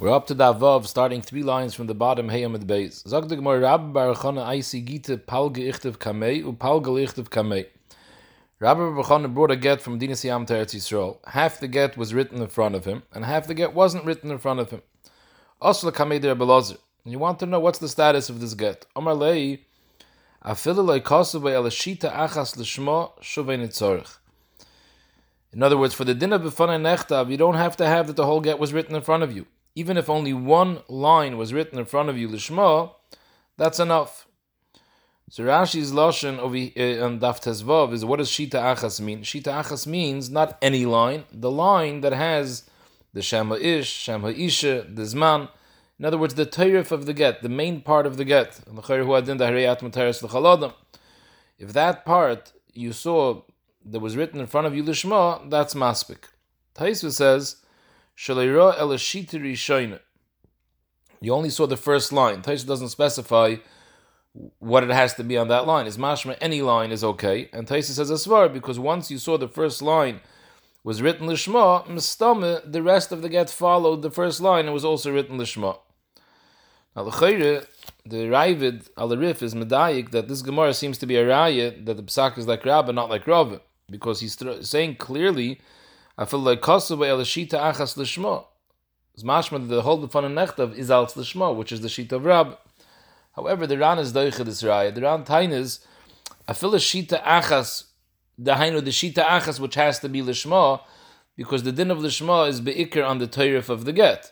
We're up to Vav, starting three lines from the bottom, Hey Amid Beis. Zog the Gemara, Rabbah bar bar Chana Aisi Gita Palge Ichtev Kamei, U Palge Kamei. Rabbah bar bar Chana brought a get from Dina Siyam to Eretz Yisrael. Half the get was written in front of him, and half the get wasn't written in front of him. Also, Kamei der Belazar. And you want to know what's the status of this get. Omar Lei, Afilu Lei Kosu Bei Elashita Achas Lishmo Shuvei Nitzorich. In other words, for the din of Nechtav, you don't have to have that the whole get was written in front of you even if only one line was written in front of you, Lishma, that's enough. So Rashi's lashon uh, on Daf Tezvav is what does Shita Achas mean? Shita Achas means not any line, the line that has the Shema Ish, Shema Isha, the Zman. In other words, the Tayrif of the get, the main part of the get. If that part you saw that was written in front of you Lishma, that's Maspik. Taisva says, you only saw the first line. Taisha doesn't specify what it has to be on that line. Is mashma any line is okay, and Taisha says asvar because once you saw the first line was written lishma, mistame the rest of the get followed the first line and was also written lishma. Now the the Ravid al Rif is medayik that this Gemara seems to be a raya that the psak is like Rabbah, not like Rav, because he's saying clearly I feel like kosuba el shita achas lishma. It's mashma the whole fun and is al lishma, which is the shita of Rab. However, the Ran is doicha this raya. The Ran tain is I feel shita achas the hainu the shita achas which has to be lishma because the din of lishma is beikir on the toyrif of the get.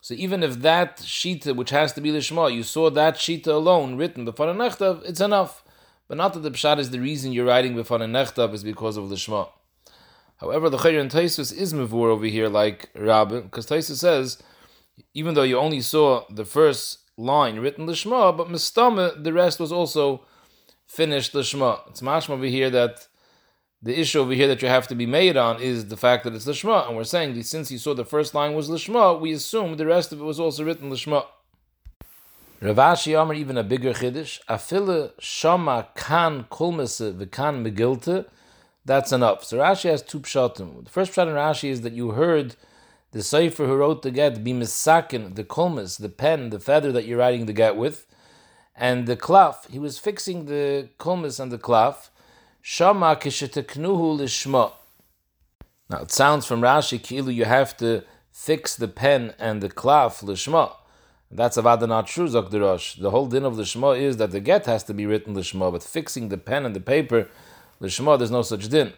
So even if that shita which has to be lishma, you saw that shita alone written before nechtav, it's enough. But not that the pshat is the reason you're writing before nechtav is because of lishma. However, the Chayr and Taisus is mevur over here like Rabbi, because Taisus says, even though you only saw the first line written Lishma, but Mistama, the rest was also finished Lishma. It's mashma over here that the issue over here that you have to be made on is the fact that it's Lishma, and we're saying that since you saw the first line was Lishma, we assume the rest of it was also written Lishma. Rav Ashi Amar even a bigger chiddush. Afile shama kan kulmese v'kan megilte that's enough. So Rashi has two pshatim. The first pshat in Rashi is that you heard the Sefer who wrote the get be misakin, the kolmis, the pen, the feather that you're writing the get with, and the klaf. He was fixing the kolmis and the klaf. Shama kisheteknuhu lishma. Now it sounds from Rashi kilu you have to fix the pen and the klaf lishma. That's avada not true, Zakdirosh. The whole din of lishma is that the get has to be written lishma, but fixing the pen and the paper L'shma, there's no such din.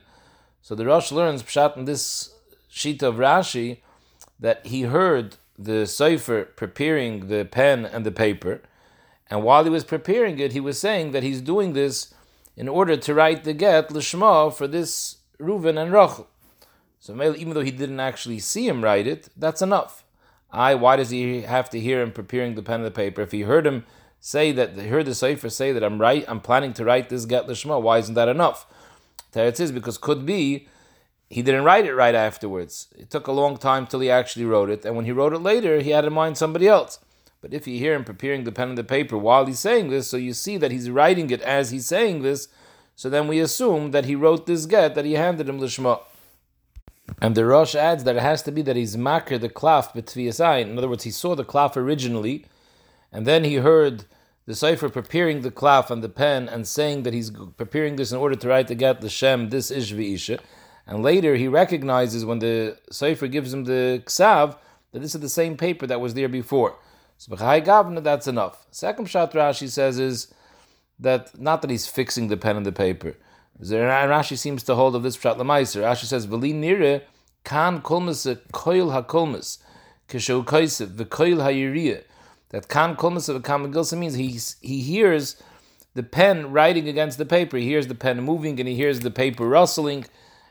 So the Rosh learns pshat in this sheet of Rashi that he heard the Sefer preparing the pen and the paper, and while he was preparing it, he was saying that he's doing this in order to write the get l'shma for this Reuven and Rachel. So even though he didn't actually see him write it, that's enough. I, why does he have to hear him preparing the pen and the paper? If he heard him say that he heard the Sefer say that I'm right, I'm planning to write this get lishma. Why isn't that enough? Teretz is because could be he didn't write it right afterwards. It took a long time till he actually wrote it, and when he wrote it later, he had in mind somebody else. But if you hear him preparing the pen and the paper while he's saying this, so you see that he's writing it as he's saying this, so then we assume that he wrote this get that he handed him lishma. And the Rosh adds that it has to be that he's makir the klaf b'tviyasayin. In other words, he saw the klaf originally, and then he heard the Sefer preparing the klaf and the pen and saying that he's preparing this in order to write the get the Shem, this is Isha. And later he recognizes when the Sefer gives him the ksav that this is the same paper that was there before. So b'chai gavna, that's enough. Second shot Rashi says is that not that he's fixing the pen and the paper. Rashi seems to hold of this pshat lemaiser. Rashi says v'li nire kan kolmas koil hakolmas kishu kaisev v'koil hayiriyah that kan kolmas of a kamagilsa means he he hears the pen writing against the paper. He hears the pen moving and he hears the paper rustling.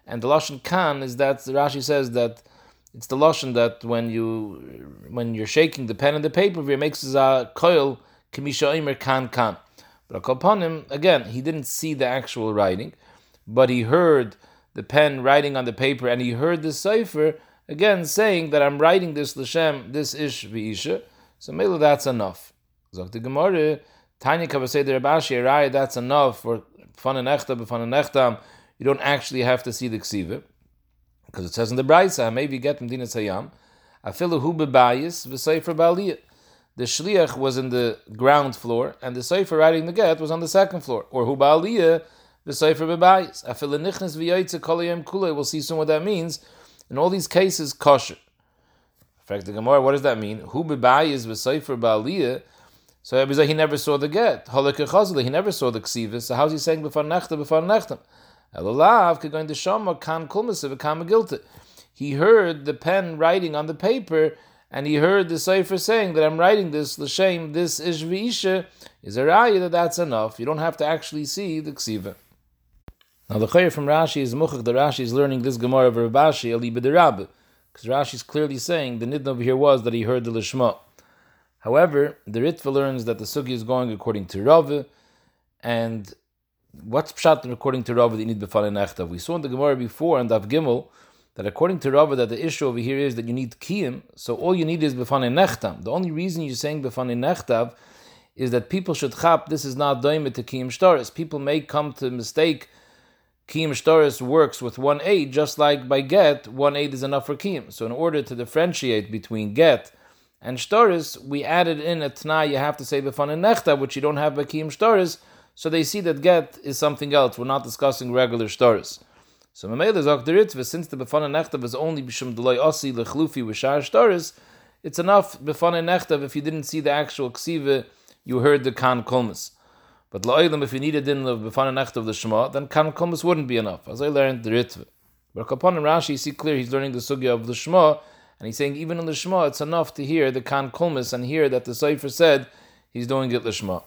And the lashon kan is that Rashi says that it's the lashon that when you when you're shaking the pen and the paper, it makes a coil kamisha imer kan kan. But upon him again, he didn't see the actual writing, but he heard the pen writing on the paper, and he heard the cipher again saying that I'm writing this l'shem, this ish v'isha. So maybe that's enough. Zok the Gemara, Tanya Kavasei the Rav Ashi, Araya, that's enough for fun and echta, fun and echtam. You don't actually have to see the ksiva. Because it says in the Braisa, maybe get from Dina Sayam, Afilu hu bebayis v'sefer ba'aliyah. The shliach was in the ground floor, and the sefer writing the get was on the second floor. Or hu ba'aliyah v'sefer bebayis. Afilu nichnas v'yaitze koliyem kulei. We'll see soon what that means. In all these cases, kosher. In fact, the Gemara, what does that mean? Hu bebayis v'sefer ba'aliyah. So he never saw the get. He never saw the ksiva. So how's he saying before nechta, before? Elolav going to kan. He heard the pen writing on the paper, and he heard the cipher saying that I'm writing this l'shem. This is v'isha is a raya that that's enough. You don't have to actually see the ksiva. Now the chayyur from Rashi is muchach. The Rashi is learning this Gemara of Rav Ashi b'derab, because Rashi is clearly saying the nidna over here was that he heard the lishma. However, the Ritva learns that the sugi is going according to Rav, and what's pshat according to Rav that you need befalei nechtav? We saw in the Gemara before and Dav Gimel that according to Rav that the issue over here is that you need kiyim, so all you need is befalei nechtav. The only reason you're saying befalei nechtav is that people should chap this is not doimet to kiyim shtaris. People may come to mistake kiyim shtaris works with one aid, just like by get one aid is enough for kiyim. So in order to differentiate between get and shtaris, we added in a tna you have to say befan and nechta, which you don't have by kiyim shtaris. So they see that get is something else. We're not discussing regular shtaris. So Mamela Zok the since the befan nechta is only Bishum deloy osi lechlufi v'shar shtaris, it's enough befan nechta if you didn't see the actual ksiva, you heard the kan kolmas. But la'olam, if you needed din of befan nechta of the shema, then kan kolmas wouldn't be enough. As I learned the Ritva. But upon Rashi, you see clear he's learning the sugya of the shema, and he's saying even in the Shema, it's enough to hear the Kan Kulmis and hear that the Sefer said he's doing it Lishma.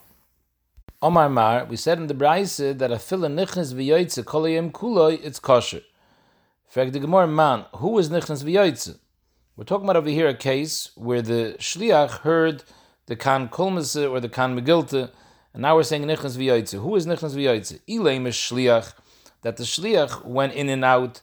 Omar Mar, we said in the Braise that a fila nichnas v'yoytze kolayim kuloi, it's kosher. fact, the Gemara man, who is nichnas v'yoytze? We're talking about over here a case where the shliach heard the kan kulmis or the kan megilta, and now we're saying nichnas v'yoytze. Who is nichnas v'yoytze? Ileim is shliach, that the shliach went in and out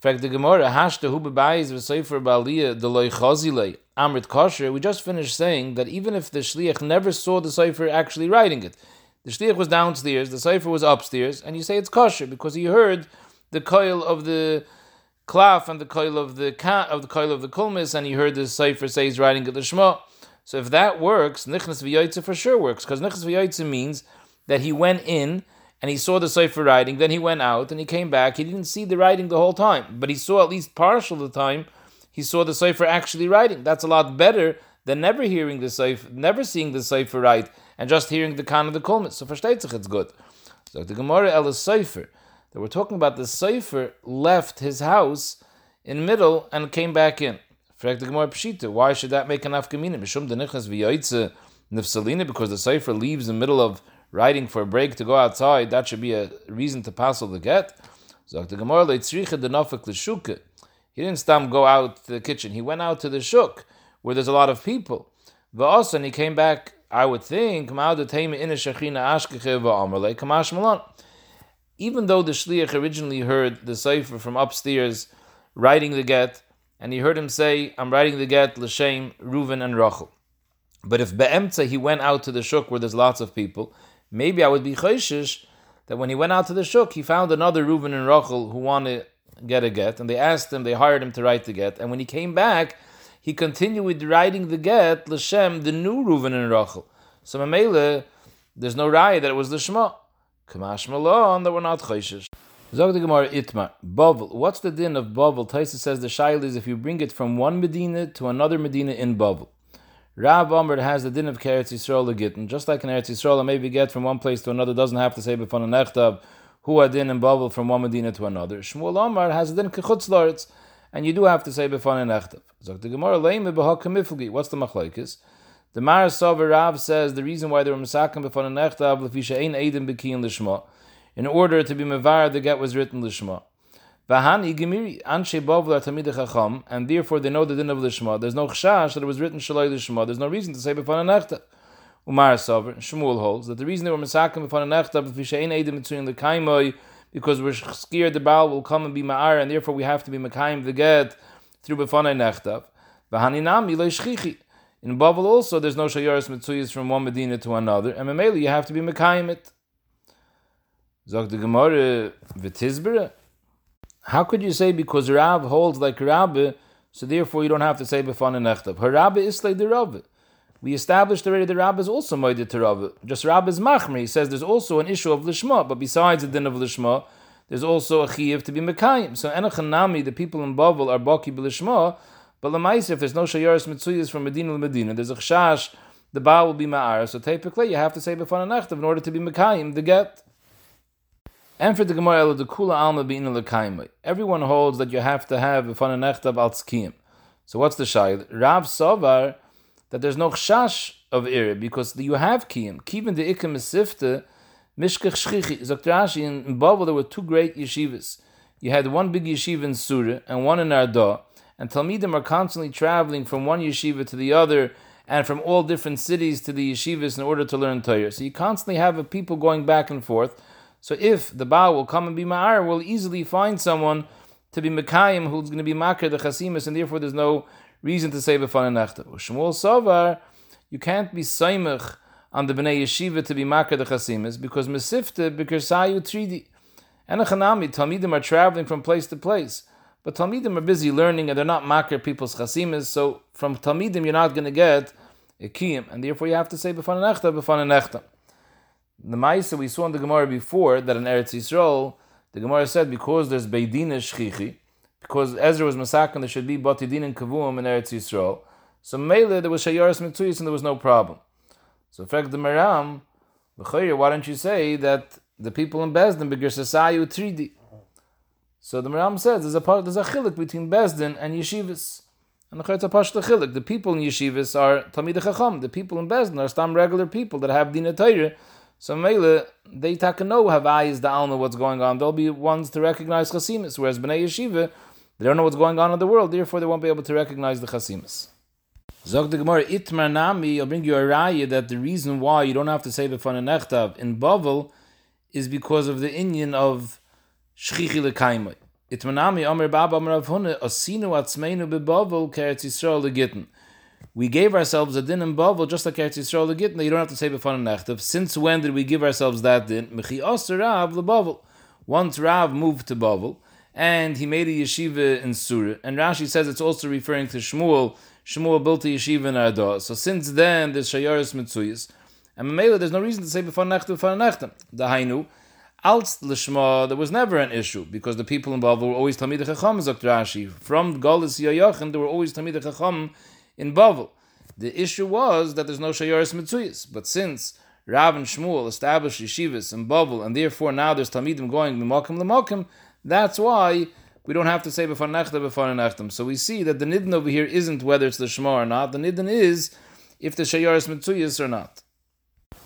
fact, the Gemara, Hashta hu bebayis v'sefer ba'aliyah deloy chazile amrit kosher, we just finished saying that even if the shliach never saw the sefer actually writing it, the shliach was downstairs, the sefer was upstairs, and you say it's kosher because he heard the coil of the klaf and the coil of the of the coil of the kulmis, and he heard the sefer say he's writing it the shema. So if that works, nichnas v'yaitze for sure works because nichnas v'yaitze means that he went in and he saw the Sefer writing, then he went out and he came back. He didn't see the writing the whole time, but he saw at least partial of the time, he saw the Sefer actually writing. That's a lot better than never hearing the Sefer, never seeing the Sefer write, and just hearing the Khan of the Kulmis. So versteht sich, it's good. So the Gemara El Sefer, that we're talking about the Sefer left his house in middle and came back in. The Gemara Pshita, why should that make an afkamina? Mishum v'yoytze nifsalina, because the Sefer leaves in the middle of writing for a break to go outside, that should be a reason to pass the get. He didn't stam go out to the kitchen. He went out to the shuk where there's a lot of people. And he came back, I would think, even though the shliach originally heard the sefer from upstairs writing the get, and he heard him say, I'm writing the get, L'Shem, Reuven, and Rachel. But if Be'emtza he went out to the shuk where there's lots of people, maybe I would be chayshish that when he went out to the shuk, he found another Reuben and Rachel who wanted to get a get, and they asked him, they hired him to write the get, and when he came back, he continued with writing the get, L'Shem, the new Reuben and Rachel. So Mamela, there's no raya that it was the Shema. Kamash Malon, that were not chayshish. Zog the Gemara Itmar, Bavel. What's the din of Bavel? Taisa says the shail is if you bring it from one Medina to another Medina in Bavel. Rav Amr has the din of Keretz Yisrael Gittin. Just like in Eretz Yisrael, maybe get from one place to another doesn't have to say before an echtav who adin and bubble from one medina to another. Shmuel Amar has the din kechutz laretz, and you do have to say before an echtav. Zok the Gemara leime b'hakamiflgi. What's the machlekes? The Mar Sover Rav says the reason why they were misakim before an echtav lefisha ein edim bekiyin lishma, in order to be mevar the get was written lishma. Gemiri Anshe Bavla Tamid Chacham, and therefore they know the din of Lishma. There's no chashash that it was written Shalai Lishma. There's no reason to say Befana Nechta. Umar Sover, Shmuel holds that the reason they were Masakim Befana Nechta, Befishain Edim between the Kaimoi, because we're scared the Baal will come and be Ma'ar, and therefore we have to be Makaim the get through Befana Nechta. Vahani Nam Ilay Shchichi. In Bavel also, there's no Shayaris Mitzuyas from one Medina to another, and Mameli, you have to be Makaim it. Gemara, how could you say because Rav holds like Rabbi, So therefore, you don't have to say befan and nechtav. Harabba islay the Rav. We established already the Rabbah is also moeded to Rav. Just Rabbah is machmer. He says there's also an issue of lishma, but besides the din of lishma, there's also a chiyuv to be mekayim. So enochanami, the people in Bavel are baki b'lishma, but lemaisa, if there's no shayaris mitzuyas from Medina to Medina, there's a chash, the Baal will be ma'ar. So typically, you have to say befan and nechtav in order to be mekayim the get. And for the Gemara, the kula alma bein Everyone holds that you have to have befan and nechtav al tzkiyim. So what's the shayl? Rav Sovar that there's no chash of ere because you have kiyim. Kivin the ikim sifte mishkach shchichi. Zoktrashi in Bavel there were two great yeshivas. You had one big yeshiva in Surah and one in Arda, and Talmidim are constantly traveling from one yeshiva to the other and from all different cities to the yeshivas in order to learn Torah. So you constantly have a people going back and forth. So if the Baal will come and be Ma'ar, we'll easily find someone to be Mekayim who's going to be Makar the Chasimus, and therefore there's no reason to say b'fan nechta. Shmuel Sovar, you can't be saimach on the bnei yeshiva to be makar the chasimis because mesifte b'kersayu tridi. And a talmidim are traveling from place to place, but talmidim are busy learning and they're not makar people's chasimis. So from talmidim you're not going to get a kiyim, and therefore you have to say b'fan nechta b'fan nechta. The ma'isa we saw in the Gemara before that in Eretz Yisrael, the Gemara said because there's beidina shchichi, because Ezra was masakin, there should be batidin and kavuim in Eretz Yisrael. So Mele, there was shayaris mitzuyis and there was no problem. So in fact, the Maram, why don't you say that the people in Bezdin begir sasayu tridi? So the Maram says there's a there's a chilik between Bezdin and yeshivas. And the chilik. The people in yeshivas are Talmid Chacham. The people in Bezdin are some regular people that have din Torah. So Mele, they take know have eyes down on what's going on. They'll be ones to recognize chasimis, whereas Bnei Yeshiva they don't know what's going on in the world, therefore they won't be able to recognize the chasimas. Zog the Gemara, Itmar Nami, I'll bring you a raya that the reason why you don't have to say Befan and Echtav in Bavel is because of the Indian of Shchichi Lekaimai. Itmar Nami, Omer Baba Omer Avhune, Asinu Atzmeinu Bebavel, Keretz Yisrael Legitten. We gave ourselves a din in Bavel, just like Keretz Yisrael Legitten, you don't have to say Befan and Echtav. Since when did we give ourselves that din? Mechi Oster Rav Lebavel. Once Rav moved to Bavel, and he made a yeshiva in Surah. And Rashi says it's also referring to Shmuel. Shmuel built a yeshiva in Arda. So since then, there's Shayaris Mitzuyas. And Mamela, there's no reason to say before Nechtem, before Nechtem. The Hainu, Alts Lishma, there was never an issue because the people involved were always Talmid Chacham, Zok Rashi. From Golis Yayachin, there were always Talmid Chacham in Bavel. The issue was that there's no Shayaris Mitzuyas. But since Rav and Shmuel established yeshivas in Bavel, and therefore now there's Talmidim going Mimakim Lamakim, that's why we don't have to say before nechta before nechtam. So we see that the nidin over here isn't whether it's the shema or not. The nidin is if the shayar is mitzuyas or not.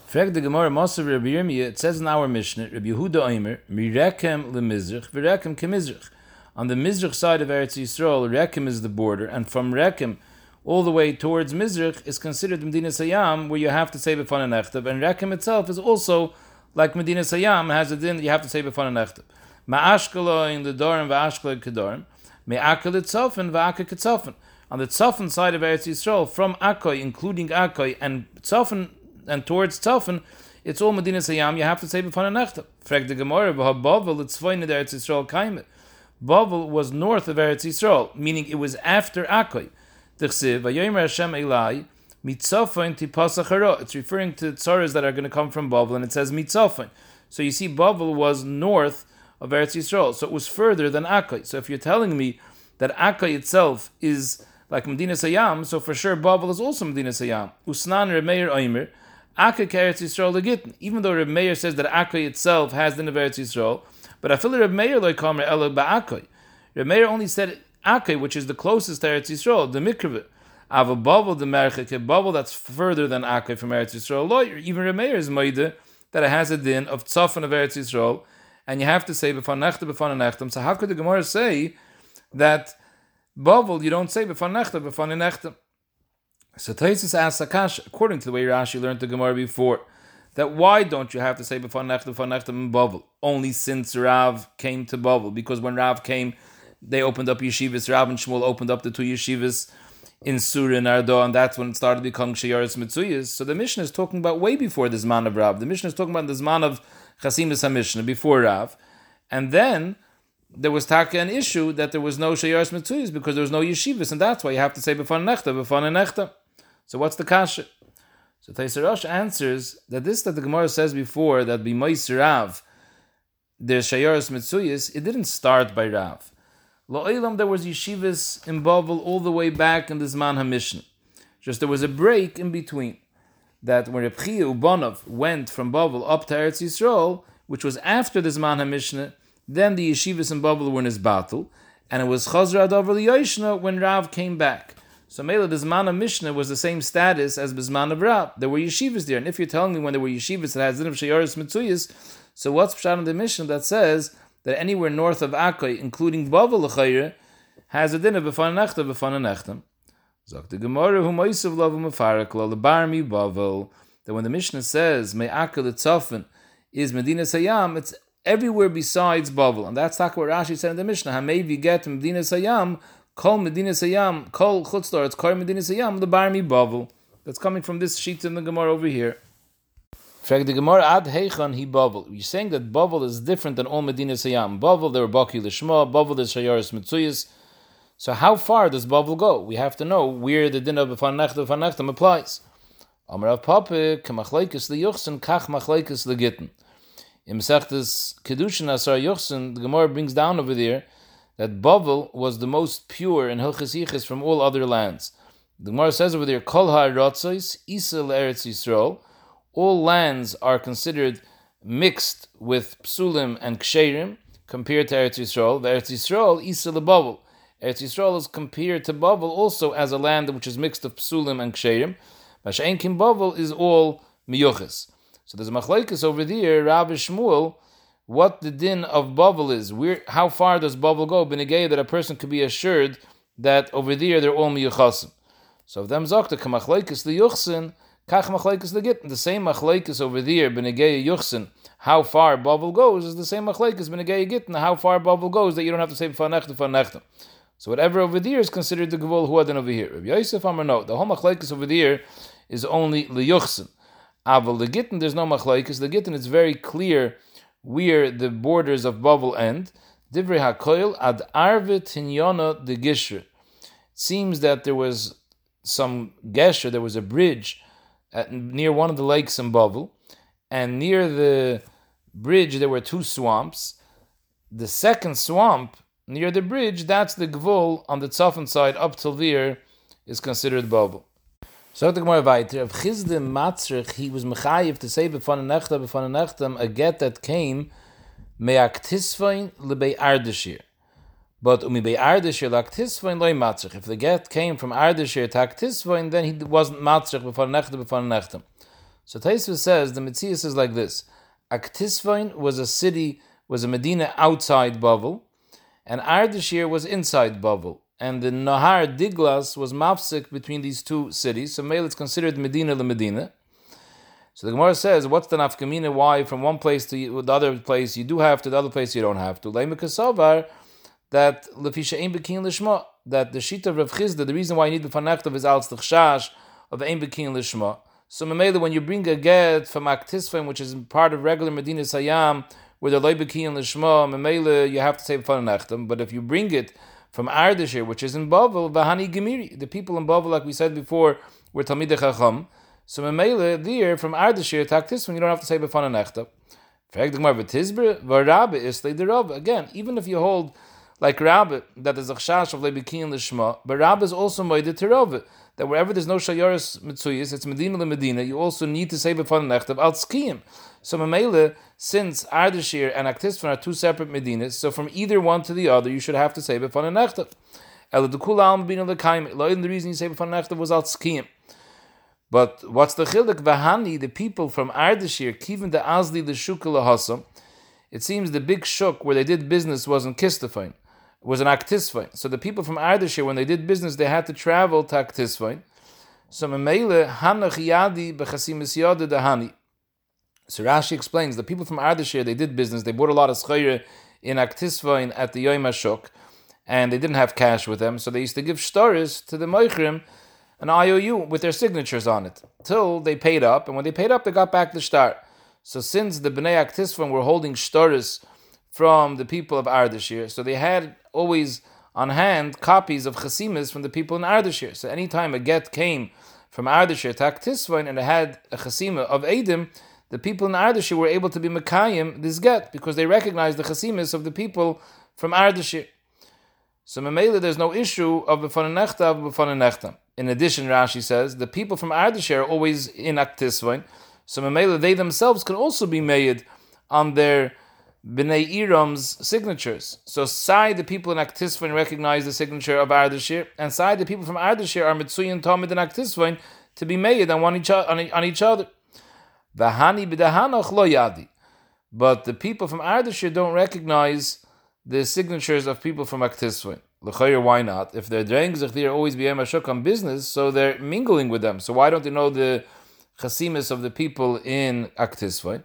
Frag the Gemara Masav Rabbi Yirmiyah, it says in our Mishnah, Rabbi Yehuda Omer, Mirekem lemizrich, Virekem kemizrich. On the Mizrich side of Eretz Yisrael, Rekem is the border, and from Rekem all the way towards Mizrich is considered Medina Sayyam, where you have to say Befan and and Rekem itself is also like Medina Sayyam, has a din that you have to say Befan and Ma'ashkala in the Dorim v'ashkala Kedorim, Me'akal Tzofen v'aka Ketzofen. On the Tzofen side of Eretz Yisrael, from Akoy, including Akoy, and Tzofen, and towards Tzofen, it's all Medina Sayyam, you have to say B'fana Nechta. Frag the Gemara, Bavel, it's Tzvoin Eretz Yisrael Kaimet. Bavel was north of Eretz Yisrael, meaning it was after Akoy. It's referring to tzaras that are going to come from Bavel, and it says Mitzofin. So you see, Bavel was north of Eretz Yisrael. So it was further than Akai. So if you're telling me that Akai itself is like Medina Sayyam, so for sure Babel is also Medina Sayyam. Usnan Remeir Oimer, Akai Eretz Yisrael Legitn. Even though Remeir says that Akai itself has the Eretz Yisrael, but I feel Remeir loikamer elo ba'akai. Remeir only said Akai, which is the closest to Eretz Yisrael, the Mikravit. Ava Babel, the Merchik, Babel that's further than Akai from Eretz Yisrael. Lawyer, even Remeir is Maida that it has a din of Tzafan of Eretz Yisrael, and you have to say before nechta before nechtam. So how could the Gemara say that Bavel you don't say before nechta before nechtam? So Taisus asks Akash, according to the way Rashi learned the Gemara before, that why don't you have to say before nechta before nechtam in Bavel? Only since Rav came to Bavel, because when Rav came, they opened up yeshivas. Rav and Shmuel opened up the two yeshivas in Surah and Ardo, and that's when it started becoming Shayaris Mitzuyas. So the Mishnah is talking about way before this man of Rav. The Mishnah is talking about this man of Chasimis HaMishnah before Rav. And then there was taka an issue that there was no shayaris mitzuyas because there was no yeshivas, and that's why you have to say b'fan nechta, b'fan nechta. So what's the kasha? So Taisarash answers that this that the Gemara says before that b'mois Rav, there's shayaris mitzuyas, it didn't start by Rav. Lo'ilam there was yeshivas in Bavel all the way back in the Zman HaMishnah. Just there was a break in between that when Reb Ubanov went from Bavel up to Eretz Yisrael, which was after the Zman HaMishnah, then the yeshivas in Bavel were in his battle, and it was Chazra Adover Yoshna when Rav came back. So Mela, the Zman of Mishnah was the same status as Bizman of Rav. There were yeshivas there, and if you're telling me when there were yeshivas that had Zin of Shayaris Mitzuyas, so what's Pshat in the Mishnah that says that anywhere north of Akai, including Bavel L'chayre, has a din of B'fan Nechta, B'fan Nechtam. Zok the Gemara, who Moisav Lov Mefarak, Lo Lebarmi Bavel, that when the Mishnah says, May Akai L'tzofen is Medina Sayam, it's everywhere besides Bavel. And that's like what Rashi said in the Mishnah. Hamevi get Medina Sayam, Kol Medina Sayam, Kol Chutzlar, it's Kol Medina Sayam, the Barmi Bavel. That's coming from this sheet in the Gemara over here. Frag the Gemara ad heichan he Bavel. You're saying that Bavel is different than all Medina Sayam. Bavel, there Baki Lishma, Bavel, there's Shayaris Mitzuyas. So how far does Bavel go? We have to know where the din of B'fan Nechta, B'fan Nechtam applies. Amar Av Pape, Kamachlaikis Liyuchsen, Kach Machlaikis Legitten. In Mesechtes Kedushin Asar Yuchsen, the Gemara brings down over there that Bavel was the most pure in Hilchas Yichis from all other lands. The Gemara says over there, Kol ha'rotzos, Isa Eretz Yisrael, all lands are considered mixed with psulim and ksherim compared to Eretz Yisrael. The Eretz Yisrael, Isa Bavel. Eretz Yisrael is compared to Bavel also as a land which is mixed of psulim and ksherim. Masha'en Kim Bavel is all miyuchis. So there's a machlaikas over there, Rabbi Shmuel, what the din of Bavel is. Where, how far does Bavel go? Benegay that a person could be assured that over there they're all miyuchasim. So if them zakta kamachlaikas liyuchsin, kach machlaikas legit. The same machlaikas over there, benegay yuchsin, how far Bavel goes is the same machlaikas benegay gittin, how far Bavel goes that you don't have to say fanechta fanechta. So whatever over there is considered the gevul huadin over here. Rabbi Yosef Amar no, the whole machlaikas over there is only liyuchsin. Aval the Gittin, there's no machlaikas. The Gittin, it's very clear where the borders of Bavel end. Divrei HaKoil ad arve tinyona de Gishre. It seems that there was some gesher, there was a bridge at, near one of the lakes in Bavel, and near the bridge there were two swamps. The second swamp near the bridge, that's the Gvul on the Tzafan side up till there is considered Bavel. So the Gemara weiter, of Chizde Matzrich, he was mechayiv to say befon a nechta, befon a nechtam, a get that came meaktisvain lebei ardeshir. But umi bei ardeshir laktisvain loy matzrich. If the get came from ardeshir to aktisvain, then he wasn't matzrich before nechta, befon a nechtam. So Taisva says, the Mitzvah says like this, Aktisvain was a city, was a Medina outside Bavel, and Ardeshir was inside Bavel and the Nahar Diglas was mafsik between these two cities. So Mele it's considered Medina the Medina. So the Gemara says, what's the nafkamina? Why from one place to the other place you do have to, the other place you don't have to? Leimikasavar that lefisha ein bekin lishma that the shita of Rav Chizda, the reason why you need the fanachtav is al tzachshash of ein bekin lishma. So Mamela, when you bring a get from Aktisfim, which is part of regular Medina Sayam, where the loy bekin lishma, Mamela, you have to say fanachtav. But if you bring it from Ardashir, which is in Bavel, Bahani Gemiri. The people in Bavel, like we said before, were Talmidei Chacham. So Memele, there, from Ardashir, Taktis, when you don't have to say Befana Nechta. Again, even if you hold like Rabbi, that is a chash of lebikin lishma, but Rabbi is also moeded to Rabbi, that wherever there's no shayaris mitzuyis, it's Medina le Medina, you also need to say before nechtav al tzkiyim. So Mamela, since Ardashir and Aktisfan are two separate Medinas, so from either one to the other, you should have to say before nechtav. El dekula al bina lekaim. The reason you say before nechtav was al. But what's the chiluk? Vahani, the people from Ardashir, kivin the azli the shukala It seems the big shuk where they did business was in Kistafine was an Aktisvain. So the people from Ardashir, when they did business, they had to travel to Aktisvain. So Memele Hanach Yadi Bechasimis Dahani. So Rashi explains the people from Ardashir, they did business, they bought a lot of schayre in Aktisvain at the Yom HaShok, and they didn't have cash with them, so they used to give shtaris to the Moichrim, an IOU with their signatures on it, till they paid up, and when they paid up, they got back the shtar. So since the Bnei Aktisvain were holding shtaris from the people of Ardashir. So they had always on hand copies of chasimas from the people in Ardashir. So anytime a get came from Ardashir to Aktisvain and it had a chasima of Edim, the people in Ardashir were able to be Mekayim this get because they recognized the chasimas of the people from Ardashir. So Mamela, there's no issue of Befananechta of Befananechta. In addition, Rashi says, the people from Ardashir are always in Aktisvain. So Mamela, they themselves can also be made on their Bnei Iram's signatures. So Sai, the people in Aktisvain, recognize the signature of Ardashir, and Sai, the people from Ardashir, are Mitsuyan, Talmud, and Aktisvain to be made on, each, on, on each other. Vahani b'dahanach lo yadi. But the people from Ardashir don't recognize the signatures of people from Aktisvain. L'chayr, why not? If they're doing they're always be Ashok on business, so they're mingling with them. So why don't they know the chasimis of the people in Aktisvain?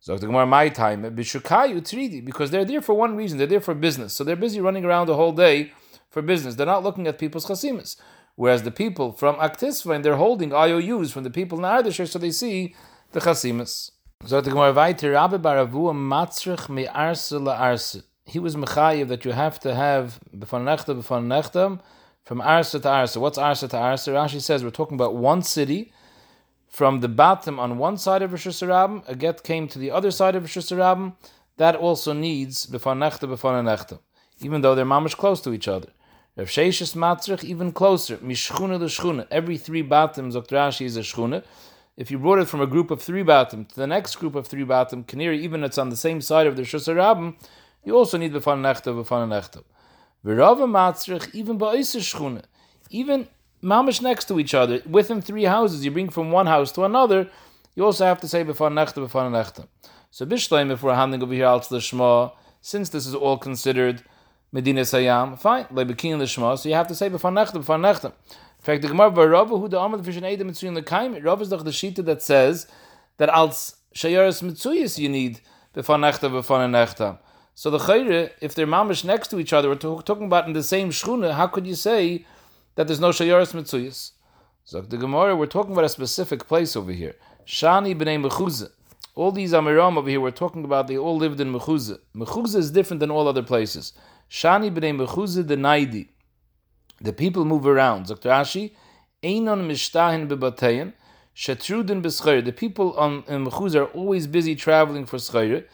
So the Gemara, my time, Bishukayu Tridi, because they're there for one reason, they're there for business. So they're busy running around the whole day for business. They're not looking at people's chasimas. Whereas the people from Aktisvain, they're holding IOUs from the people in Ardashir, so they see the chasimas. So the Gemara weiter, Rabbi Baravu matzrich me arse la. He was mechayiv that you have to have befan nechta befan nechtam from arse to arse. What's arse to arse? Rashi says we're talking about one city from the bottom on one side of Rosh Hashanah, a get came to the other side of Rosh Hashanah, that also needs befan nechta even though they're mamish close to each other. Rav Sheishis Matzrich even closer, mishchuna to. Every three bottoms of Rashi is a shchuna. If you brought it from a group of three batim to the next group of three batim, kaniri, even it's on the same side of the Shusarabim, you also need befan nechta befan nechta. V'rava Matzrich even ba'isa shchuna. Even mamish next to each other, within three houses, you bring from one house to another, you also have to say before nechta, before nechta. So bishleim, if we're handling over here al the since this is all considered Medina Sayam, fine, lebekin the so you have to say before nechta, before nechta. In fact, the Gemara Rav who the Amad Fishin Edom Mitzuyin Lekaim, Rav is the shita that says that als shayaris mitzuyis you need before nechta, before nechta. So the chayre, if they're mamish next to each other, we're talking about in the same shchuna, how could you say that there's no shayaris mitzuyas. So the Gemara, we're talking about a specific place over here. Shani b'nei Mechuzah. All these Amiram over here, we're talking about, they all lived in Mechuzah. Mechuzah is different than all other places. Shani b'nei Mechuzah the Naidi. The people move around. Dr. Ashi, Einon mishtahin bebatein, shetrudin b'schayr. The people on in Mechuzah are always busy traveling for schayr.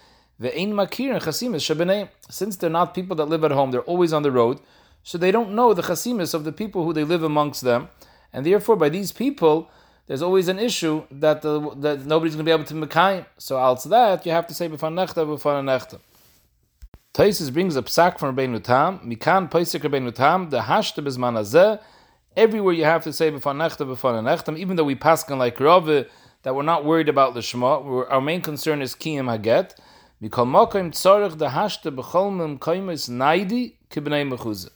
Ve'ein makir and chasim is Since they're not people that live at home, they're always on the road so they don't know the chasimis of the people who they live amongst them, and therefore by these people there's always an issue that the, that nobody's going to be able to mekayim. So also that you have to say b'fan nechta b'fan nechta. Taisus brings a psak from Rabbeinu Tam, mikan paisik Rabbeinu Tam, the hashta bezman azeh. Everywhere you have to say b'fan nechta b'fan nechta, even though we pass on like Rave, that we're not worried about the Shema. Our main concern is kiyim haget. Mikol mokim tzorich the hashta b'chol mem kaimis naidi kibnei mechuzah.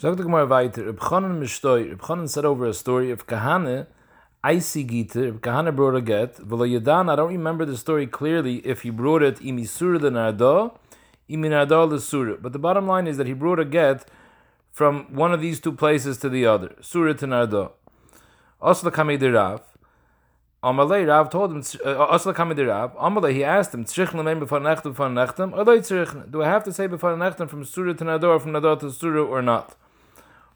Sag the Gemara weiter. Reb Chanan Mishtoi. Reb Chanan said over a story of Kahane, Icy Gita. Reb Kahane brought a get. V'lo Yadan, I don't remember the story clearly if he brought it imisura the nardo, iminardo the surah. But the bottom line is that he brought a get from one of these two places to the other. Surah to nardo. Osla Kamei Rav. Amalei Rav told him, uh, Osla Kamei Rav. Amalei, he asked him, Tzrich nechtem nechtem, do I have to say b'far nechtem from surah to nardo or from nardo to surah or not?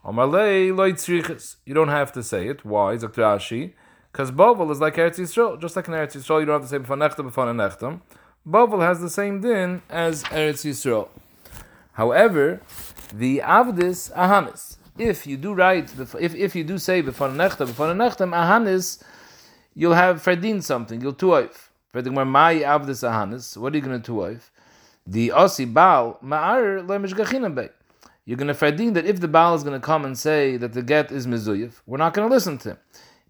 You don't have to say it. Why? Ashi. Because Bovel is like Eretz Yisrael. Just like in Eretz Yisrael, you don't have to say b'fan nechtam, b'fan nechtam. Bovel has the same din as Eretz Yisrael. However, the Avdis Ahanis. If you do write, if, if you do say b'fan nechtam, b'fan nechtam, Ahanis, you'll have ferdin something. You'll tuoif. The my Avdis Ahanis, what are you going to tuoif? The Osi Baal Ma'ar le Mishgachinam Beit you're going to fardin that if the Baal is going to come and say that the get is mizuyif, we're not going to listen to him.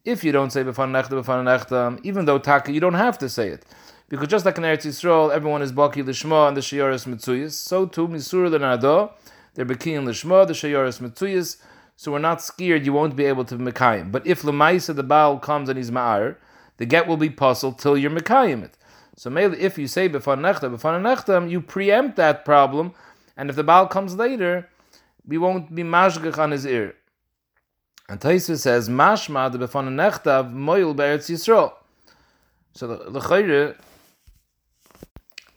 If you don't say b'fan nechta b'fan nechta, even though taka, you don't have to say it. Because just like in Eretz Yisrael, everyone is baki lishma and the shayaris mitzuyis, so too misur lenado, they're bekiyin lishma, the shayaris mitzuyis, so we're not scared you won't be able to mekayim. But if lemaisa the Baal comes and he's ma'ar, the get will be puzzled till you're mekayim it. So if you say b'fan nechta b'fan nechta, you preempt that problem, and if the Baal comes later, we won't be mashgach on his ear. And Taisa says, Mashma de befon nechtav moil be'eretz Yisrael. So the chayre,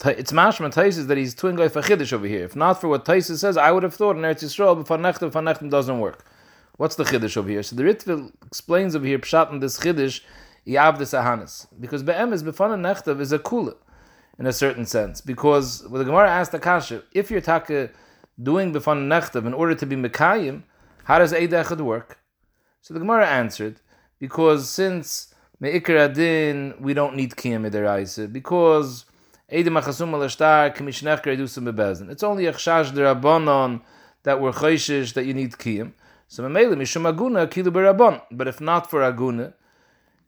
it's mashma Taisis that he's twin guy for chiddush over here. If not for what Taisis says, I would have thought in Eretz Yisrael before nechtam before nechtam doesn't work. What's the chiddush over here? So the Ritva explains over here pshat in this chiddush yav the sahanis because be'emes before nechtam is a kula in a certain sense because when the Gemara asked the kasha if you're taka doing before nechtam in order to be mekayim, how does eidechad work? So the Gemara answered because since meikar adin we don't need kiyam ederaisa because Edim achasum al ashtar k'mishnech keredusum bebezin. It's only a chshash derabanon that we're choishish that you need kiyim. So memele mishum aguna kilu berabon. But if not for aguna,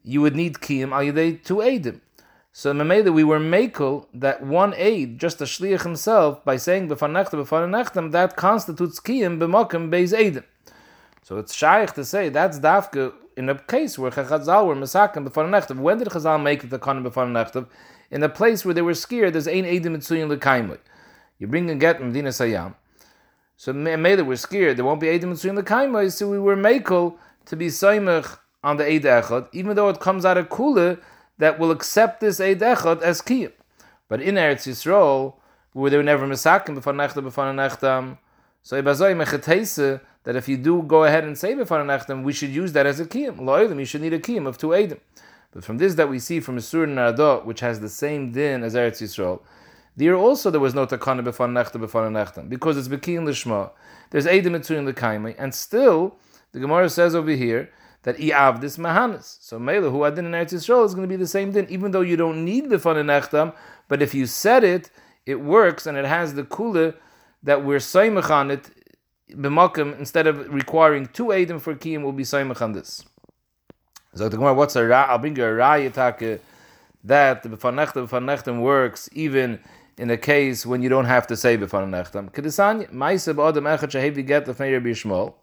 you would need kiyim al yedei two edim. So memele we were makel that one aid, just a shliach himself, by saying b'fanechtem b'fanechtem, that constitutes kiyim b'mokim beis edim. So it's shaykh to say that's dafke in a case where Chazal were masakim b'fanechtem. When did Chazal make the kanim b'fanechtem? in a place where they were scared, there's ein edim mitzuyin lekaimut. You bring and get from Dina Sayam. So we're scared, there won't be edim mitzuyin lekaimut, so we were makel to be saimach on the eid echad, even though it comes out of kula that will accept this eid as kiyim. But in Eretz Yisrael, where they were never misakim before nechtam before nechtam, so ibazoi mechetese that if you do go ahead and say before nechtam, we should use that as a kiyim. Lo'ilim, you should need a kiyim of two edim. But from this that we see from Isur Narado, which has the same din as Eretz Yisrael, there also there was no takana b'fan nechta b'fan nechtam because it's bekin l'shma. There's edim in the and still the Gemara says over here that iav this mahanis. So Mela who adin in Eretz Yisrael is going to be the same din, even though you don't need b'fan nechtam, but if you said it, it works and it has the kula that we're saimach on it b'makim instead of requiring two edim for kiyim will be saimach on this. So the Gemara, what's a ra? I'll bring you a rayatake that the befanechtem befanechtem works even in a case when you don't have to say befanechtem. Kedisanya ma'isa ba'adam echad shehevi get lefnei Rabbi Yishmael.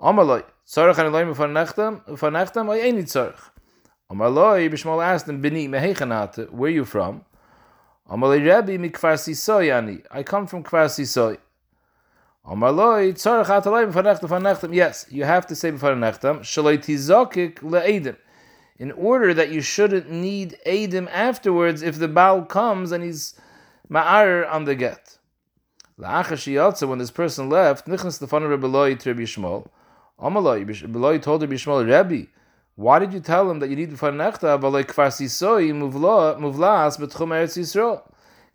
Amaloi tzarech loim befanechtem befanechtem oy eni tzarech. Amaloi Yishmael asked him bini mehechanate where are you from? Amaloi Rabbi mikvar sisoy ani I come from kvar sisoy. Yes, you have to say before nechtam. le'edim. In order that you shouldn't need edim afterwards if the Baal comes and he's ma'ar on the get. When this person left, nichnas lefana Rebbe Loi to Rebbe Yishmael. Told Yishmael, Rebbe, why did you tell him that you need before nechta? But like kfar sisoi muvlas betchum Eretz Yisrael.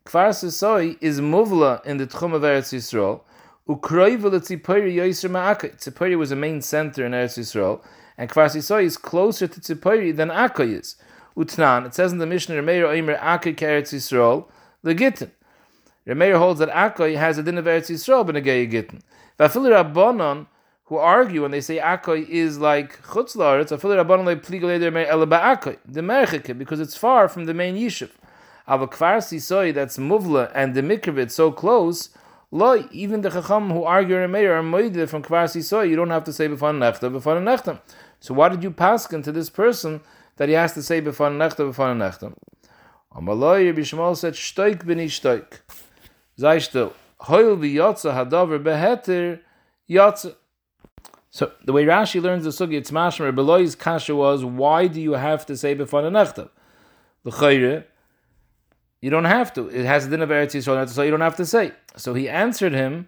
Kfar sisoi is muvla in the tchum of Eretz Yisrael. Ukroiva Tzipori Yoiser Ma'akai. Tzipori was a main center in Eretz Yisrael, and Kvas Yisrael is closer to Tzipori than Akai is. Utnan, it says in the Mishnah, Remeir Oimer Akai Eretz Yisrael, the Gittin. Remeir holds that Akai has a din of Eretz Yisrael, but a gay Gittin. Rabbanon, who argue and they say Akai is like Chutz it's a Rabbanon le Pligale Der Meir Ela Ba'akai, the Merchike, because it's far from the main Yishuv. Ava Kvar Sisoi, that's Muvla, and the Mikravit so close, Loi, even the Chacham who argue in Meir are moide from Kvasi Soy, you don't have to say Befan Nechta, Befan Nechta. So why did you pass to this person that he has to say Befan Nechta, Befan Nechta? Amaloi, Rabbi Yishmael said, Shtoik bin ich Shtoik. Sei still. Hoil vi yotza hadaver beheter yotza. So the way Rashi learns the sugi, it's mashmer. Beloi's kasha was, why do you have to say before nechta? The chayre, you don't have to. It has a din of Eretz Yisrael, so you don't have to say. So he answered him,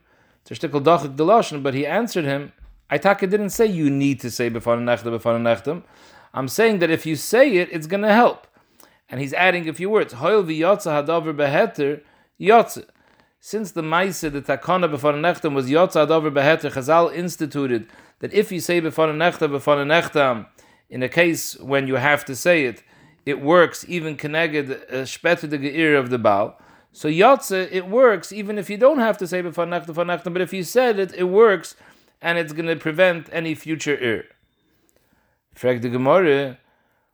but he answered him, I didn't say you need to say before nechta before nechtam. I'm saying that if you say it, it's going to help. And he's adding a few words. Hoil v'yotza yotza. Since the Maisa, the Takana before nechtam was yotza hadavar beheter, Chazal instituted that if you say before nechtam before nechtam, in a case when you have to say it, it works even connected uh, speter the geir of the Baal. So yotze, it works even if you don't have to say b'fanachta fanachta, but if you said it, it works, and it's going to prevent any future ir. Frag the Gemara,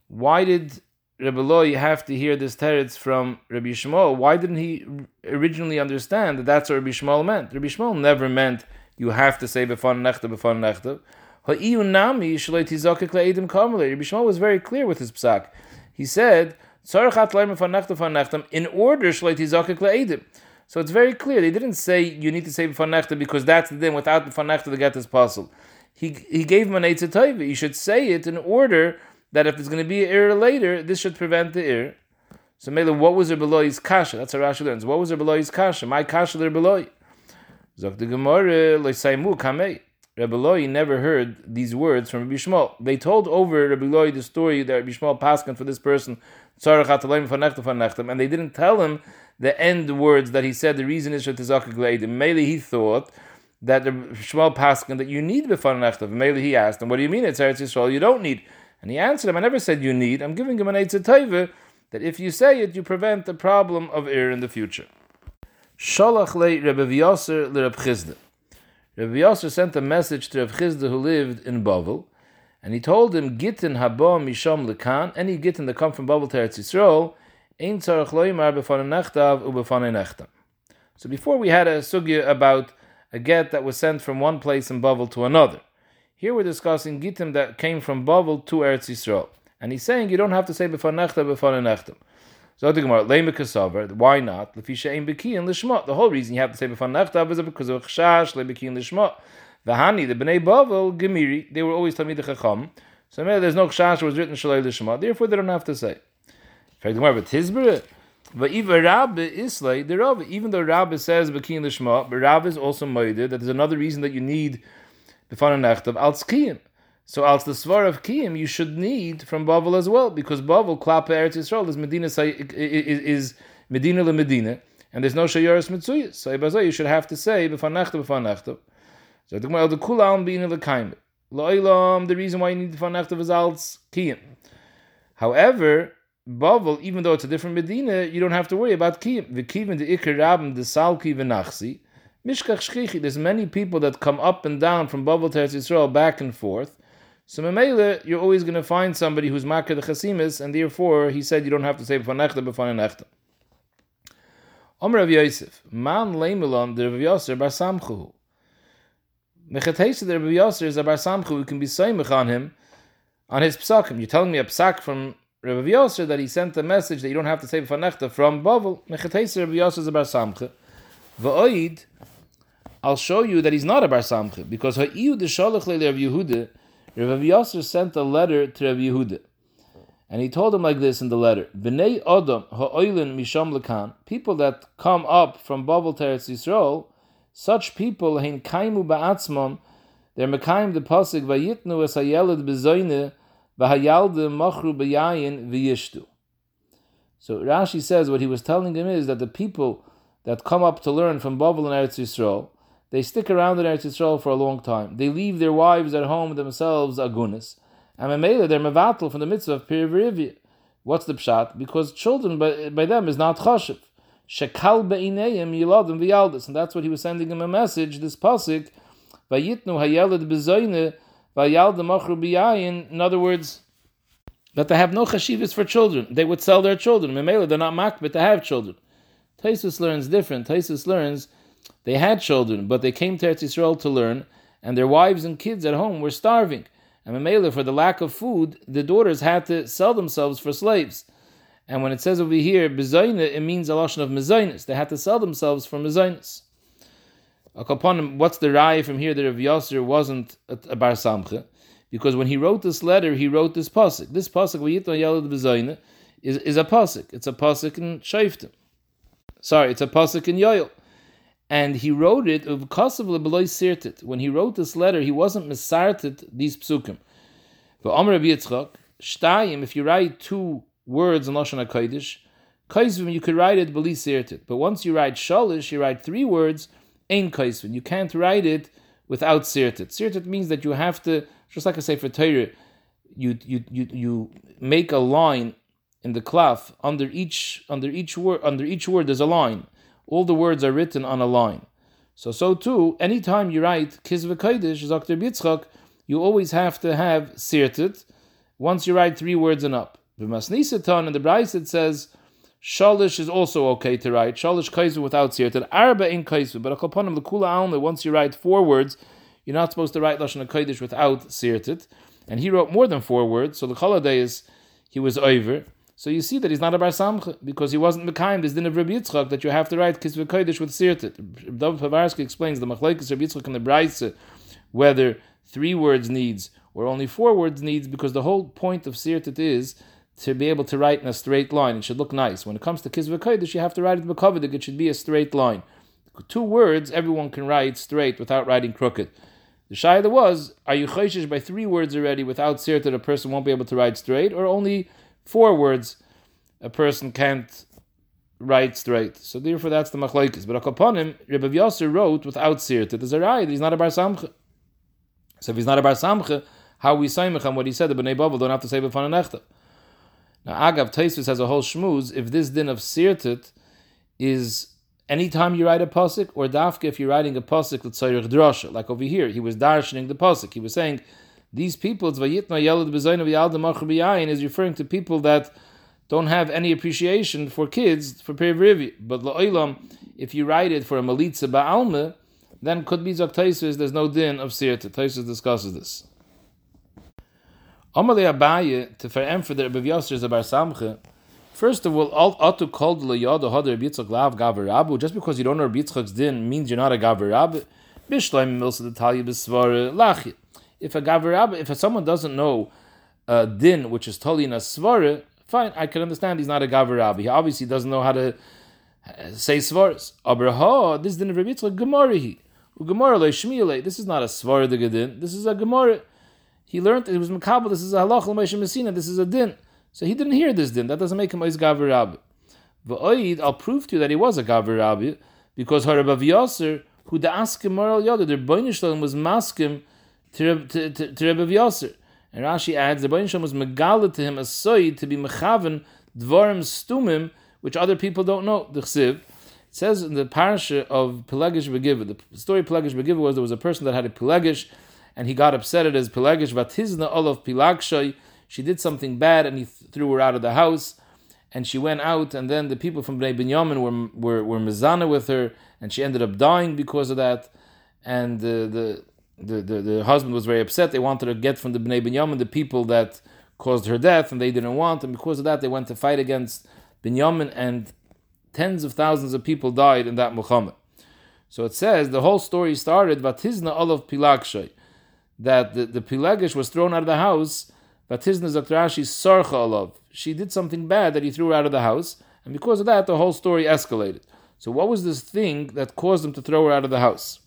why did Rebbe Loi have to hear this teretz from Rabbi Yishmael? Why didn't he originally understand that that's what Rabbi Yishmael meant? Rabbi Yishmael never meant you have to say b'fan nechta b'fan nechta. Rabbi Yishmael was very clear with his psak. He said, in order So it's very clear. They didn't say you need to say b'fanechta because that's the din. Without b'fanechta, the get is possible. He he gave him an eitzah You should say it in order that if there's going to be an error later, this should prevent the error. So Mela, what was Rebbeloi's kasha? That's how Rashi learns. What was Rebbeloi's kasha? My kasha Rebeloi. Zok the Gemara loisaimu kamei. Rebeloi never heard these words from Rabbi Yishmael. They told over Rebeloi the story that Rabbi Yishmael passed for this person, and they didn't tell him the end words that he said. The reason is Shetizaka Gleidim. Mele he thought that the Shmuel Paskin that you need Nechtav. Mele he asked him, "What do you mean it's Eretz Yisrael? You don't need." And he answered him, "I never said you need. I'm giving him an Eitzah that if you say it, you prevent the problem of error in the future." Shalach le Rebbe V'Yoser le Reb Chisda. Rebbe Yoser sent a message to Reb Chisda who lived in Bavel, and he told him, Gittin haba misham lekan, any gittin that come from Bavel to Eretz Yisrael, ein tzarech loimar b'fanei nechtav u'b'fanei nechtam. So before we had a sugya about a get that was sent from one place in Bavel to another. Here we're discussing gittim that came from Bavel to Eretz Yisrael. And he's saying you don't have to say b'fanei nechtav b'fanei nechtam. So the Gemara, Leimikasavar, why not? Lefisha ein bekiyin lishma. The whole reason you have to say b'fan nechtav is because of chashash lebekiyin lishma. The Hani, the Bnei Bavel, Gemiri, they were always Talmid Chacham. So maybe there's no chashash was written shalei lishma. Therefore, they don't have to say. In fact, the Gemara, but Tizberet, even though Rabbi says bekiyin lishma, but Rabbi is also made that there's another reason that you need b'fan nechtav al tzkiyim. So als the svar of kiyim you should need from Bavel as well because Bavel klapa Eretz Yisrael is Medina is Medina le Medina and there's no shayaris mitzuyas. So you should have to say b'fanachta b'fanachta. So the Gemara the kulam being the. Lo'ilam the reason why you need b'fanachta is als kiyim. However, Bavel, even though it's a different Medina, you don't have to worry about kiyim. The kiyim the ikar rabim the salki v'nachsi. Mishkach shchichi. There's many people that come up and down from Bavel to Eretz Yisrael back and forth. So Memele, you're always going to find somebody who's makar the chasimis, and therefore he said you don't have to say b'fanechta b'fanechta. Omer Rav Yosef, man leimelon the Rav Yosef bar samchu. Mechatesa the Rav Yosef is a bar samchu, we can be soymech on him, on his psakim. You're telling me a psak from Rav Yosef that he sent a message that you don't have to say b'fanechta from Bavel. Mechatesa Rav Yosef is a bar samchu. V'oid, I'll show you that he's not a bar samchu, because ha'iyu the sholach leile Rav Yehuda, Rav Yasser sent a letter to Rav Yehuda, and he told him like this in the letter: "Bnei Adam ha'oilin misham lekan, people that come up from Babel to Eretz Yisrael, such people hein kaimu ba'atzmon, they're mekayim the pasuk vayitnu es hayelad bezoyne v'hayalde machru b'yayin v'yishtu." So Rashi says what he was telling him is that the people that come up to learn from Babel and Eretz Yisrael, they stick around in Eretz Yisrael for a long time. They leave their wives at home themselves agunis. And Mamela, they're mevatel from the mitzvah of Pirivirivya. What's the pshat? Because children by, by them is not chashiv. Shekal be'ineim yiladim v'yaldis. And that's what he was sending him a message, this pasuk, vayitnu hayelad bezoyne v'yaldim achru b'yayin. In other words, that they have no chashivas for children. They would sell their children. Mamela, they're not makbet to have children. Tosfos learns different. Tosfos learns they had children, but they came to Eretz Yisrael to learn, and their wives and kids at home were starving. And Mamela, for the lack of food, the daughters had to sell themselves for slaves. And when it says over here, bezoyne, it means a lotion of mezainis. They had to sell themselves for mezainis. What's the raya from here that Rav Yasser wasn't a bar samche? Because when he wrote this letter, he wrote this pasuk. This pasuk, is, is a pasuk. It's a pasuk in Shaiftim. Sorry, it's a pasuk in Yoel and he wrote it of Kosov lebeloy sirtit. When he wrote this letter, he wasn't misartit these psukim. But Amr Rabbi shtayim, if you write two words in Lashon HaKodesh, kaisvim, you could write it beli sirtit. But once you write shalish, you write three words, ein kaisvim. You can't write it without sirtit. Sirtit means that you have to, just like I say for Torah, you, you, you, you make a line in the cloth under each under each word under each word there's a line all the words are written on a line. So, so too, anytime you write Kizva Kodesh, Dr. Bitzchak, you always have to have Sirtit once you write three words and up. The Masnisatan and the Bryce it says Shalish is also okay to write. Shalish Kaizu without Sirtit. Arba in Kaizu. But Akalpanim, the Kula Alma, once you write four words, you're not supposed to write Lashon Kodesh without Sirtit. And he wrote more than four words, so the holiday is he was over. So you see that he's not a bar samcha because he wasn't mekayim this din of Rabbi Yitzchak that you have to write kisvei kodesh with sirtit. David Povarsky explains the machlekes Rabbi Yitzchak and the Brayse whether three words needs or only four words needs because the whole point of sirtit is to be able to write in a straight line. It should look nice. When it comes to Kizva Kodesh, you have to write it b'kovedik. It should be a straight line. Two words everyone can write straight without writing crooked. The shayla was, are you chayshish by three words already without sir that a person won't be able to write straight, or only four words a person can't write straight? So therefore that's the machlokes. But upon him, Rebbe Yosser wrote without sir There's a right, he's not a bar samcha. So if he's not a bar samcha, how we say on what he said, the Bnei Bavel don't have to say b'fan nechta. Now Agav Tosfos has a whole shmooze. If this din of sirtit is anytime you write a pasuk, or dafka if you're writing a pasuk tzayich drasha, like over here, he was darshaning the pasuk. He was saying these people is referring to people that don't have any appreciation for kids for periv But la'olam, if you write it for a malitza ba'alma, then could be zaktaisus. There's no din of sirta. Tosfos discusses this. Amalei Abaye to for for the Rebbe Yosser is a bar samche. First of all, all Atu called Liyada Hadar Yitzchak Lav Gaverabu. Just because you don't know Yitzchak's din means you're not a Gaverabu. Bishleim Milsa the Talya Besvar Lach. If a Gaverabu, if someone doesn't know uh, din, which is in a svara, fine, I can understand he's not a Gaverabu. He obviously doesn't know how to uh, say svaras. Abraha, this din of Rebbe Yitzchak Gemara. Gemara This is not a svara the din. This is a Gemara. He learned it was Makabal, this is a halach l'meisha Messina, this is a din. So he didn't hear this din. That doesn't make him gaver rabbi. V'oid, I'll prove to you that he was a gaver rabbi, because Harabav Yasser, who the askim moral yoda, the Rebbeinu was maskim to, to, to, Yasser. And Rashi adds, the Rebbeinu was megala to him a soid to be mechaven dvarim stumim, which other people don't know. The chsiv. It says in the parasha of Pelagish Begiva, the story of Pelagish Begiva was there was a person that had a Pelagish, and he got upset at his Pelagish, Vatizna Olav Pilagshay, she did something bad and he threw her out of the house, and she went out, and then the people from Bnei Binyamin were, were, were mizana with her, and she ended up dying because of that, and uh, the, the the, the, the husband was very upset. They wanted to get from the Bnei Binyamin the people that caused her death, and they didn't want, and because of that, they went to fight against Binyamin, and tens of thousands of people died in that milchama. So it says the whole story started Vatizna Olav Pilakshay that the, the Pilegish was thrown out of the house, Batizna Zaktrashi Sarcha Alav. She did something bad that he threw her out of the house, and because of that, the whole story escalated. So, what was this thing that caused him to throw her out of the house?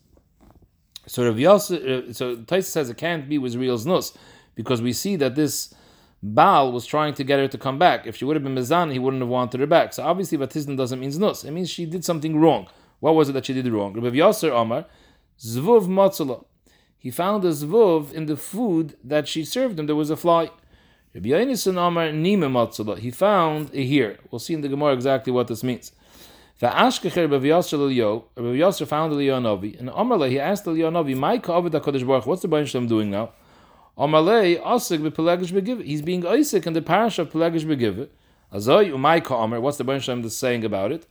So, Rav Yosef, uh, so Taisa says it can't be with real znus, because we see that this Baal was trying to get her to come back. If she would have been Mizan, he wouldn't have wanted her back. So, obviously, Batizna doesn't mean znus. It means she did something wrong. What was it that she did wrong? Rav Yosef Omar, Zvuv Matzala he found a zvuv in the food that she served him. There was a fly. Rabbi Yonasan Amar Nima Matzala. He found a here. We'll see in the Gemara exactly what this means. The Ashkecher Rabbi Yosser Leo, Rabbi Yosser found the Leonovi, and Amarle he asked the Leonovi, "My kavod Hakadosh Baruch, what's the Baruch Shalom doing now?" Amarle Asik bepelagish begiv. He's being Isaac in the parish of Pelagish begiv. Azoy umay Amar. What's the Baruch Shalom saying about it?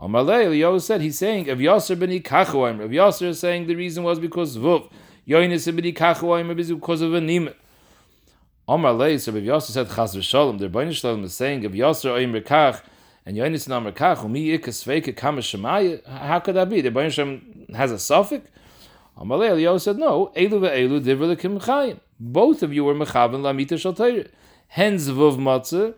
Amarle Leo said he's saying of Yosser beni kachuim. Rav Yosser is saying the reason was because vuv. Yoinis ibidi kachuayim because of a nimet. Omar Lei, so Rav Yosef said Chas v'Shalom. The Rebbeinu Shalom is saying of Yosef Oim Rekach and Yoinis and Amar Kach Umi Ikas Sveike Kama Shemaya. How could that be? The Rebbeinu Shalom has a suffix. Omar Lei, Yosef said no. Elu ve'elu divrei lekim. Both of you were mechaven lamita shalteir. Hence vuv matzah.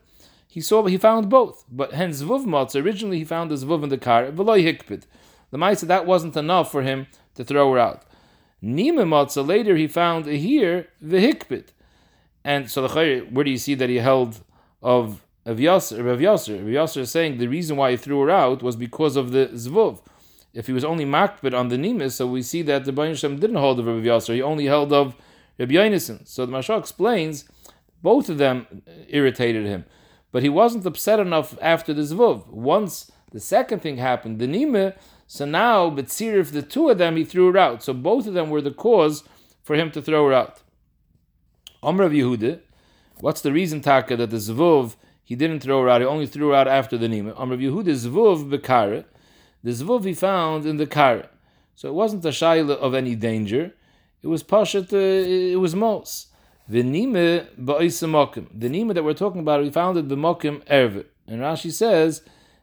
He saw, he found both. But hence vuv matzah. Originally, he found the vuv in the car. V'loy hikpid. The Maisa that wasn't enough for him to throw her out. Nima matzah later he found here vehikbit, and so the where do you see that he held of of Yasser? Rav Yasser, Rav Yasser is saying the reason why he threw her out was because of the zvuv. If he was only makbid on the nimis, so we see that the Bayan didn't hold of Rav Yasser; he only held of Rabbi Yonason. So the Mashal explains both of them irritated him, but he wasn't upset enough after the zvuv. Once the second thing happened, the nime so now, Betzir, if the two of them, he threw her out. So both of them were the cause for him to throw her out. Amr of Yehuda, what's the reason, Taka, that the Zvuv, he didn't throw her out, he only threw her out after the Nima? Amr Yehuda, Zvuv Bekara, the Zvuv he found in the Kara. So it wasn't a Shaila of any danger, it was Pashat, uh, it was Mos. The Nima Ba'isa mokim. The Nima that we're talking about, we found it B'Mokim Erve. And Rashi says,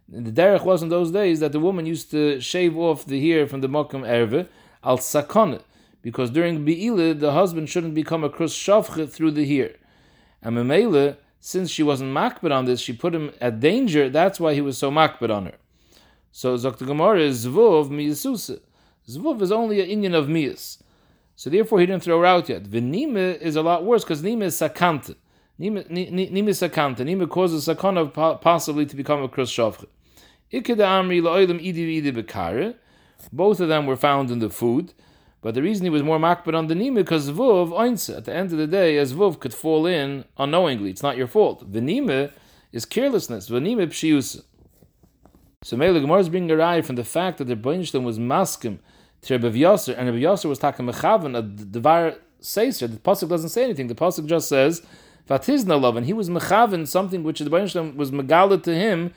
the derech was in those days that the woman used to shave off the hair from the mokum erve al sakon, because during beile the husband shouldn't become a krus shavche through the hair. And memele, since she wasn't makbid on this, she put him at danger. That's why he was so makbid on her. So Dr. Gemara is Zvuv miyasusa. Zvuv is only an Indian of miyas. So therefore he didn't throw her out yet. Vinima is a lot worse because Nima is sakanta. Nima, is sakanta. Nima causes sakana possibly to become a krus shavcha. Ikeda amri idi idi bekare. Both of them were found in the food. But the reason he was more makbid on the nima because vuv oinsa. At the end of the day, as vuv could fall in unknowingly, it's not your fault. The nima is carelessness. V'nima pshiusa. So Mele Gemara is bringing a ride from the fact that the Rebbeinu was maskim to Rebbe Yasser, and Rebbe Yasser was talking mechavan a devar seiser. The pasuk doesn't say anything. The pasuk just says vatizna love, and he was mechavan something which the Rebbeinu was megala to him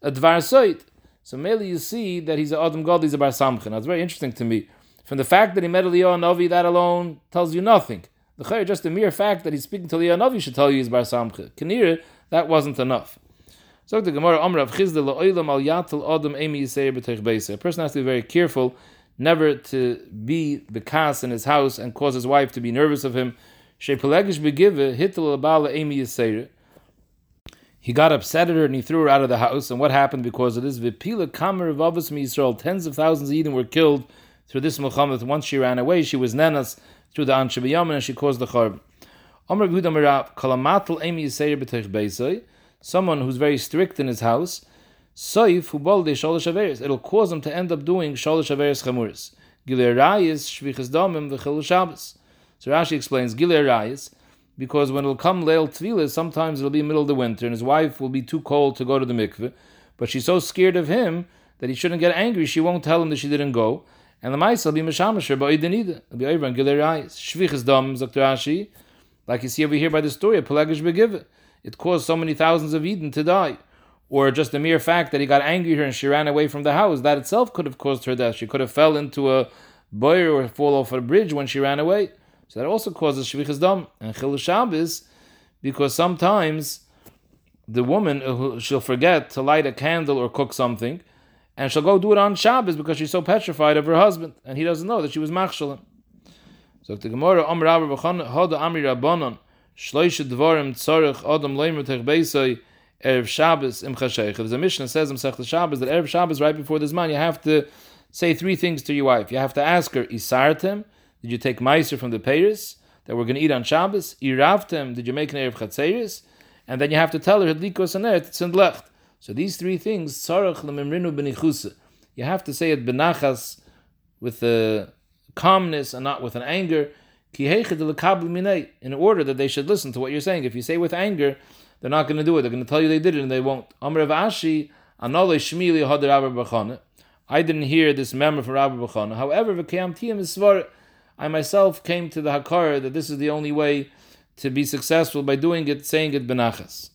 a dvar soit. So Mele, you see that he's a adam god, he's a bar samchin. That's very interesting to me. From the fact that he met Eliyahu Navi, that alone tells you nothing. The just the mere fact that he's speaking to Eliyahu Navi should tell you he's Bar Samcha. Kanir, that wasn't enough. So the Gemara, Amr of al yatel adam emi. A person has to be very careful never to be bekas in his house and cause his wife to be nervous of him. He got upset at her and he threw her out of the house. And what happened because of this? Tens of thousands of Eden were killed through this milchama. Once she ran away, she was nenas through the Anshe and she caused the Beisai, someone who's very strict in his house, Soif Hubalde Sholosh Averis, it'll cause him to end up doing Sholosh Averis Chamuris. So Rashi explains, Gileir Rayis, because when it'll come Leil Tvilah, sometimes it'll be middle of the winter, and his wife will be too cold to go to the mikveh, but she's so scared of him that he shouldn't get angry, she won't tell him that she didn't go, and the mice will be mishamasher by Idenida. It'll be over and giler eyes. Shvichas dam, Dr. Rashi, like you see over here by the story of Pelagish Begiv. It caused so many thousands of Eden to die. Or just the mere fact that he got angry at her and she ran away from the house, that itself could have caused her death. She could have fell into a boyer or fall off a bridge when she ran away. So that also causes Shvichas dam. And Chil Shabbos, because sometimes the woman, uh, she'll forget to light a candle or cook something, and she'll go do it on Shabbos because she's so petrified of her husband, and he doesn't know that she was machshalim. So the Gemara, Om Rabbi B'chan, Hod Amri Rabbanon, Shloisha Dvarim Tzorech Adam Leimer Beisai, Erev Shabbos Im Chasheich. There's a mission says in Sech Shabbos that Erev Shabbos, right before this man, you have to say three things to your wife. You have to ask her, Isartem, did you take Meiser from the Paris that we're going to eat on Shabbos? Iravtem, did you make an Erev Chatzeris? And then you have to tell her, Hadlikos Aneret, Tzindlecht. So these three things, tzarach lememrinu benichusa. You have to say it benachas with the calmness and not with an anger. In order that they should listen to what you're saying. If you say with anger, they're not going to do it. They're going to tell you they did it and they won't. I didn't hear this memory from Rabbi Bachana. However, I myself came to the Hakar that this is the only way to be successful by doing it, saying it benachas.